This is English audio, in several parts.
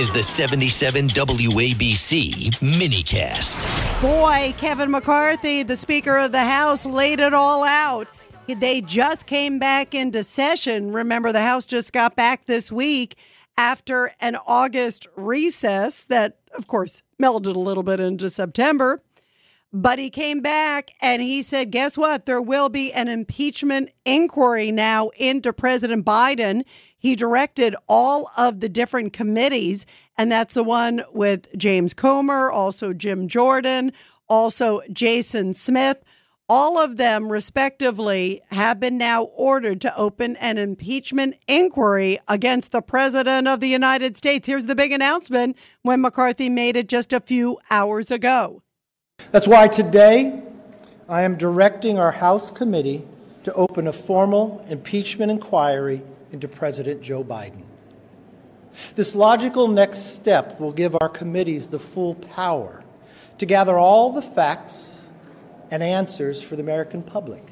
Is the 77 WABC minicast. Boy, Kevin McCarthy, the Speaker of the House, laid it all out. They just came back into session. Remember, the House just got back this week after an August recess that, of course, melded a little bit into September. But he came back and he said, guess what? There will be an impeachment inquiry now into President Biden. He directed all of the different committees, and that's the one with James Comer, also Jim Jordan, also Jason Smith. All of them, respectively, have been now ordered to open an impeachment inquiry against the President of the United States. Here's the big announcement when McCarthy made it just a few hours ago. That's why today I am directing our House committee to open a formal impeachment inquiry into President Joe Biden. This logical next step will give our committees the full power to gather all the facts and answers for the American public.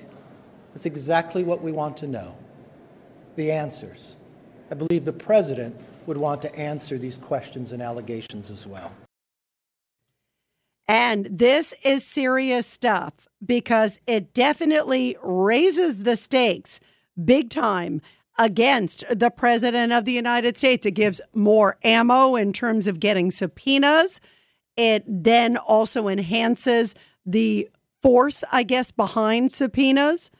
That's exactly what we want to know the answers. I believe the President would want to answer these questions and allegations as well. And this is serious stuff because it definitely raises the stakes big time against the President of the United States. It gives more ammo in terms of getting subpoenas. It then also enhances the force, I guess, behind subpoenas.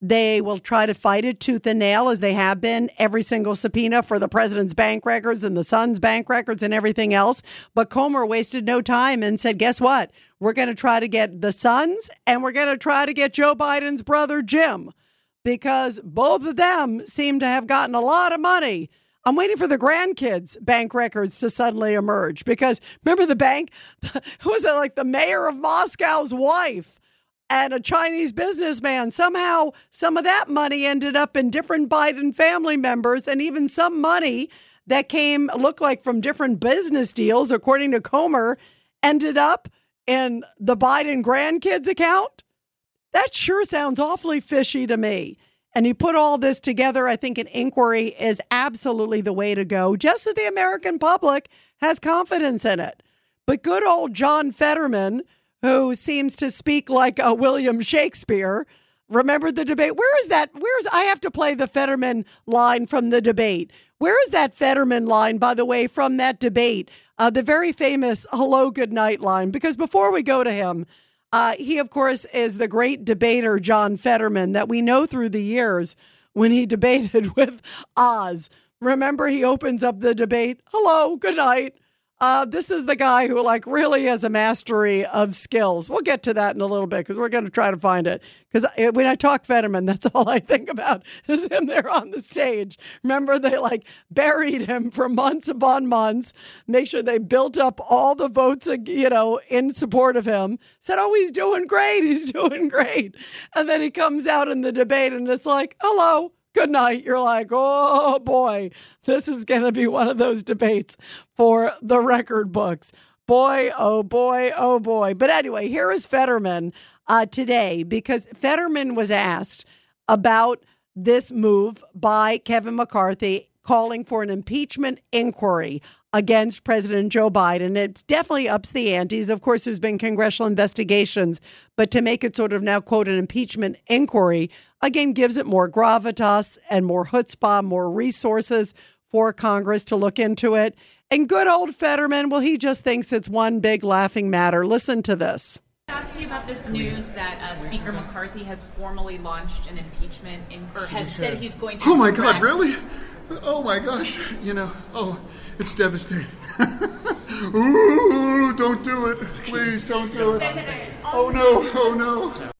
They will try to fight it tooth and nail as they have been every single subpoena for the president's bank records and the son's bank records and everything else. But Comer wasted no time and said, guess what? We're going to try to get the sons and we're going to try to get Joe Biden's brother, Jim, because both of them seem to have gotten a lot of money. I'm waiting for the grandkids' bank records to suddenly emerge because remember the bank? Who was it like the mayor of Moscow's wife? and a Chinese businessman. Somehow, some of that money ended up in different Biden family members, and even some money that came, looked like from different business deals, according to Comer, ended up in the Biden grandkids account. That sure sounds awfully fishy to me. And you put all this together, I think an inquiry is absolutely the way to go, just so the American public has confidence in it. But good old John Fetterman, who seems to speak like a William Shakespeare. Remember the debate? Where is that? Where's I have to play the Fetterman line from the debate. Where is that Fetterman line, by the way, from that debate? Uh, the very famous hello, good night line. Because before we go to him, uh, he, of course, is the great debater, John Fetterman, that we know through the years when he debated with Oz. Remember, he opens up the debate, hello, good night. Uh, this is the guy who like really has a mastery of skills. We'll get to that in a little bit because we're going to try to find it. Because when I talk Fetterman, that's all I think about is him there on the stage. Remember, they like buried him for months upon months. Make sure they built up all the votes, you know, in support of him. Said, "Oh, he's doing great. He's doing great." And then he comes out in the debate, and it's like, "Hello." Good night, you're like, oh boy, this is going to be one of those debates for the record books. Boy, oh boy, oh boy. But anyway, here is Fetterman uh, today because Fetterman was asked about this move by Kevin McCarthy calling for an impeachment inquiry against President Joe Biden. It definitely ups the antes. Of course, there's been congressional investigations, but to make it sort of now, quote, an impeachment inquiry, again, gives it more gravitas and more chutzpah, more resources for Congress to look into it. And good old Fetterman, well, he just thinks it's one big laughing matter. Listen to this. Ask you about this news that uh, Speaker McCarthy has formally launched an impeachment, in, or has said he's going to. Oh my God! Really? Oh my gosh! You know, oh, it's devastating. Ooh, don't do it! Please, don't do it! Oh no! Oh no!